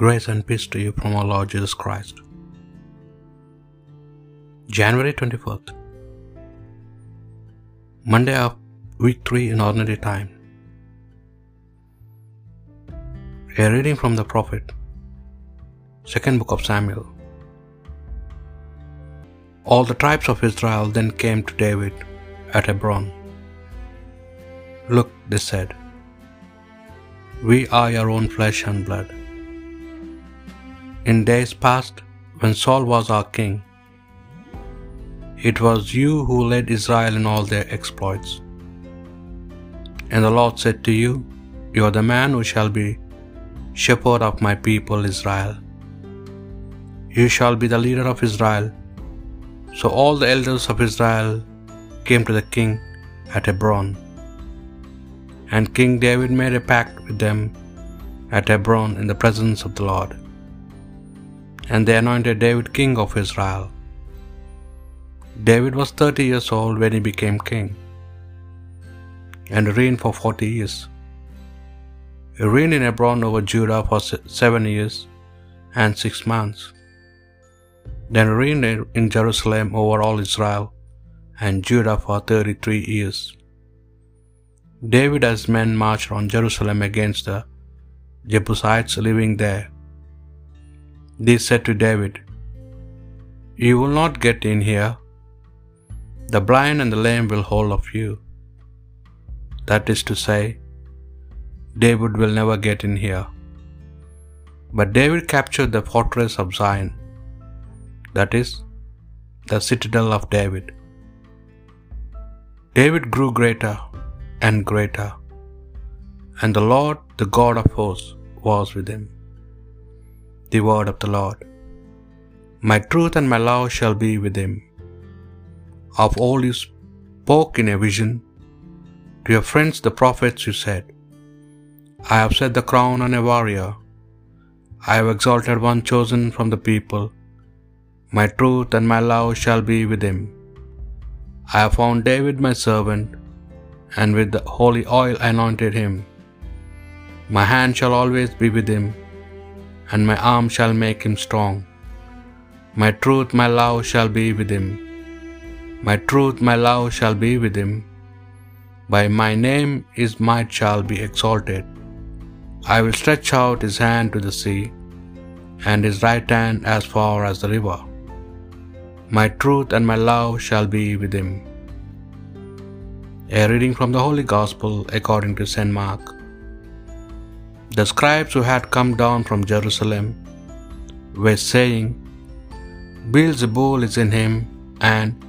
Grace and peace to you from our Lord Jesus Christ. January 24th, Monday of week 3 in ordinary time. A reading from the prophet, second book of Samuel. All the tribes of Israel then came to David at Hebron. Look, they said, we are your own flesh and blood. In days past, when Saul was our king, it was you who led Israel in all their exploits. And the Lord said to you, You are the man who shall be shepherd of my people Israel. You shall be the leader of Israel. So all the elders of Israel came to the king at Hebron. And King David made a pact with them at Hebron in the presence of the Lord. And they anointed David king of Israel. David was thirty years old when he became king, and reigned for forty years. He reigned in Hebron over Judah for seven years and six months. Then he reigned in Jerusalem over all Israel and Judah for thirty three years. David his men marched on Jerusalem against the Jebusites living there. They said to David, You will not get in here. The blind and the lame will hold of you. That is to say, David will never get in here. But David captured the fortress of Zion, that is, the citadel of David. David grew greater and greater, and the Lord, the God of hosts, was with him. The word of the Lord. My truth and my love shall be with him. Of all you spoke in a vision, to your friends the prophets you said, I have set the crown on a warrior. I have exalted one chosen from the people. My truth and my love shall be with him. I have found David my servant, and with the holy oil anointed him. My hand shall always be with him, and my arm shall make him strong. My truth, my love shall be with him. My truth, my love shall be with him. By my name his might shall be exalted. I will stretch out his hand to the sea, and his right hand as far as the river. My truth and my love shall be with him. A reading from the Holy Gospel according to St. Mark. The scribes who had come down from Jerusalem were saying, Beelzebul is in him, and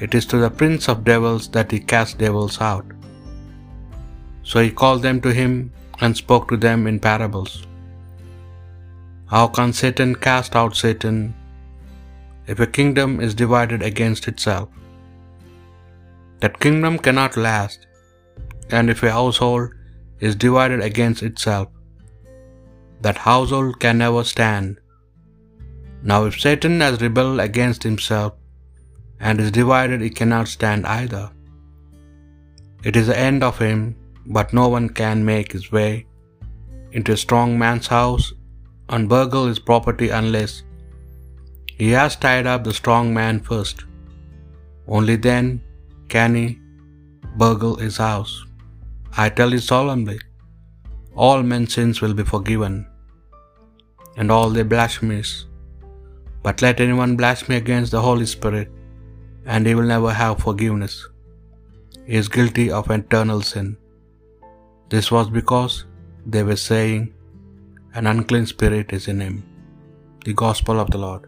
it is to the prince of devils that he casts devils out. So he called them to him and spoke to them in parables. How can Satan cast out Satan if a kingdom is divided against itself? That kingdom cannot last, and if a household is divided against itself, that household can never stand. Now, if Satan has rebelled against himself and is divided, he cannot stand either. It is the end of him, but no one can make his way into a strong man's house and burgle his property unless he has tied up the strong man first. Only then can he burgle his house. I tell you solemnly, all men's sins will be forgiven, and all their blasphemies. But let anyone blaspheme against the Holy Spirit, and he will never have forgiveness. He is guilty of eternal sin. This was because they were saying, An unclean spirit is in him. The Gospel of the Lord.